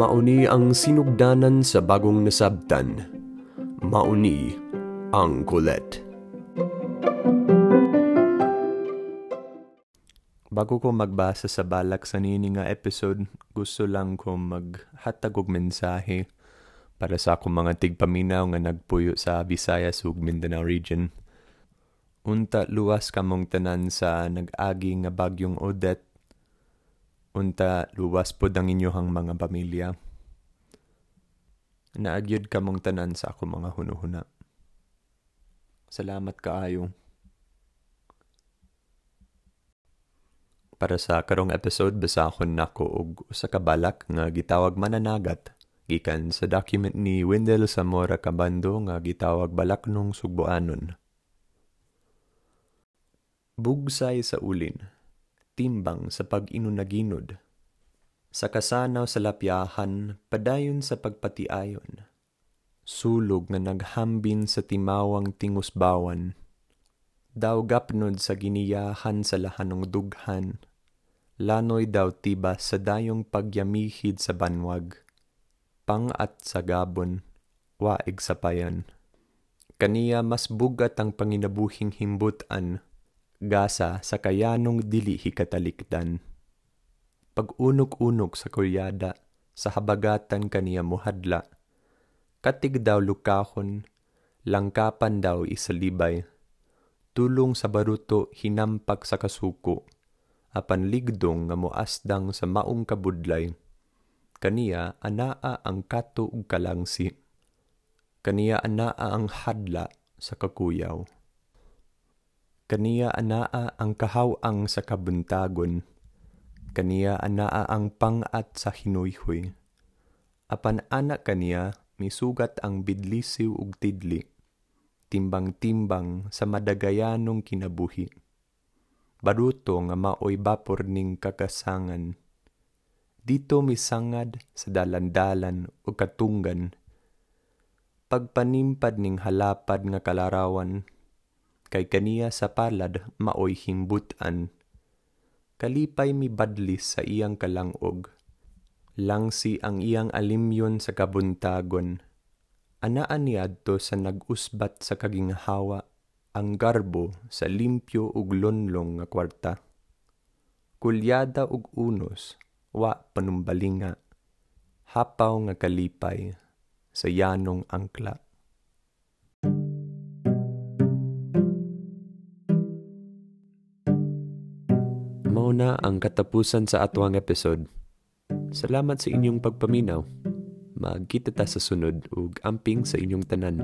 Mauni ang sinugdanan sa bagong nasabtan. Mauni ang kulet. Bago ko magbasa sa balak sa nini nga episode, gusto lang ko maghatag og mensahe para sa akong mga tigpaminaw nga nagpuyo sa Visayas ug Mindanao region. Unta luwas kamong tanan sa nag-agi nga bagyong Odette. Unta luwas pod ang inyohang mga pamilya. Naagyod kamong tanan sa akong mga hunuhuna. Salamat kaayo. Para sa karong episode, basahon nako og usa ka balak nga gitawag mananagat gikan sa document ni Wendell Zamora Cabando nga gitawag balak nung sugboanon. Bugsay sa ulin, timbang sa pag-inunaginod. Sa kasanaw sa lapyahan, padayon sa pagpatiayon. Sulog na naghambin sa timawang tingusbawan. Daw gapnod sa giniyahan sa lahanong dughan. Lanoy daw tiba sa dayong pagyamihid sa banwag. Pang at sa gabon, waig sa payan. Kaniya mas bugat ang panginabuhing himbutan gasa sa kayanong dili hikatalikdan. Pag-unok-unok sa kuryada, sa habagatan kaniya muhadla, katig daw lukahon, langkapan daw isalibay, tulong sa baruto hinampak sa kasuko, apan ligdong nga muasdang sa maong kabudlay, kaniya anaa ang kato ug kalangsi, kaniya anaa ang hadla sa kakuyaw. Kaniya anaa ang kahawang sa kabuntagon. Kaniya anaa ang pangat sa hinuyhoy. Apan anak kaniya misugat ang bidlisiw ug tidli. Timbang-timbang sa madagayanong kinabuhi. Baruto nga maoy bapor ning kakasangan. Dito misangad sa dalandalan o katunggan. Pagpanimpad ning halapad nga kalarawan kay kaniya sa palad maoy himbutan. Kalipay mi badlis sa iyang kalangog. Langsi ang iyang alimyon sa kabuntagon. Anaan ni adto sa nag-usbat sa kaginghawa ang garbo sa limpyo ug lonlong nga kwarta. Kulyada ug unos, wa panumbalinga, hapaw nga kalipay sa yanong angkla. Na ang katapusan sa atuang episode. Salamat sa inyong pagpaminaw. Magkita ta sa sunod ug amping sa inyong tanan.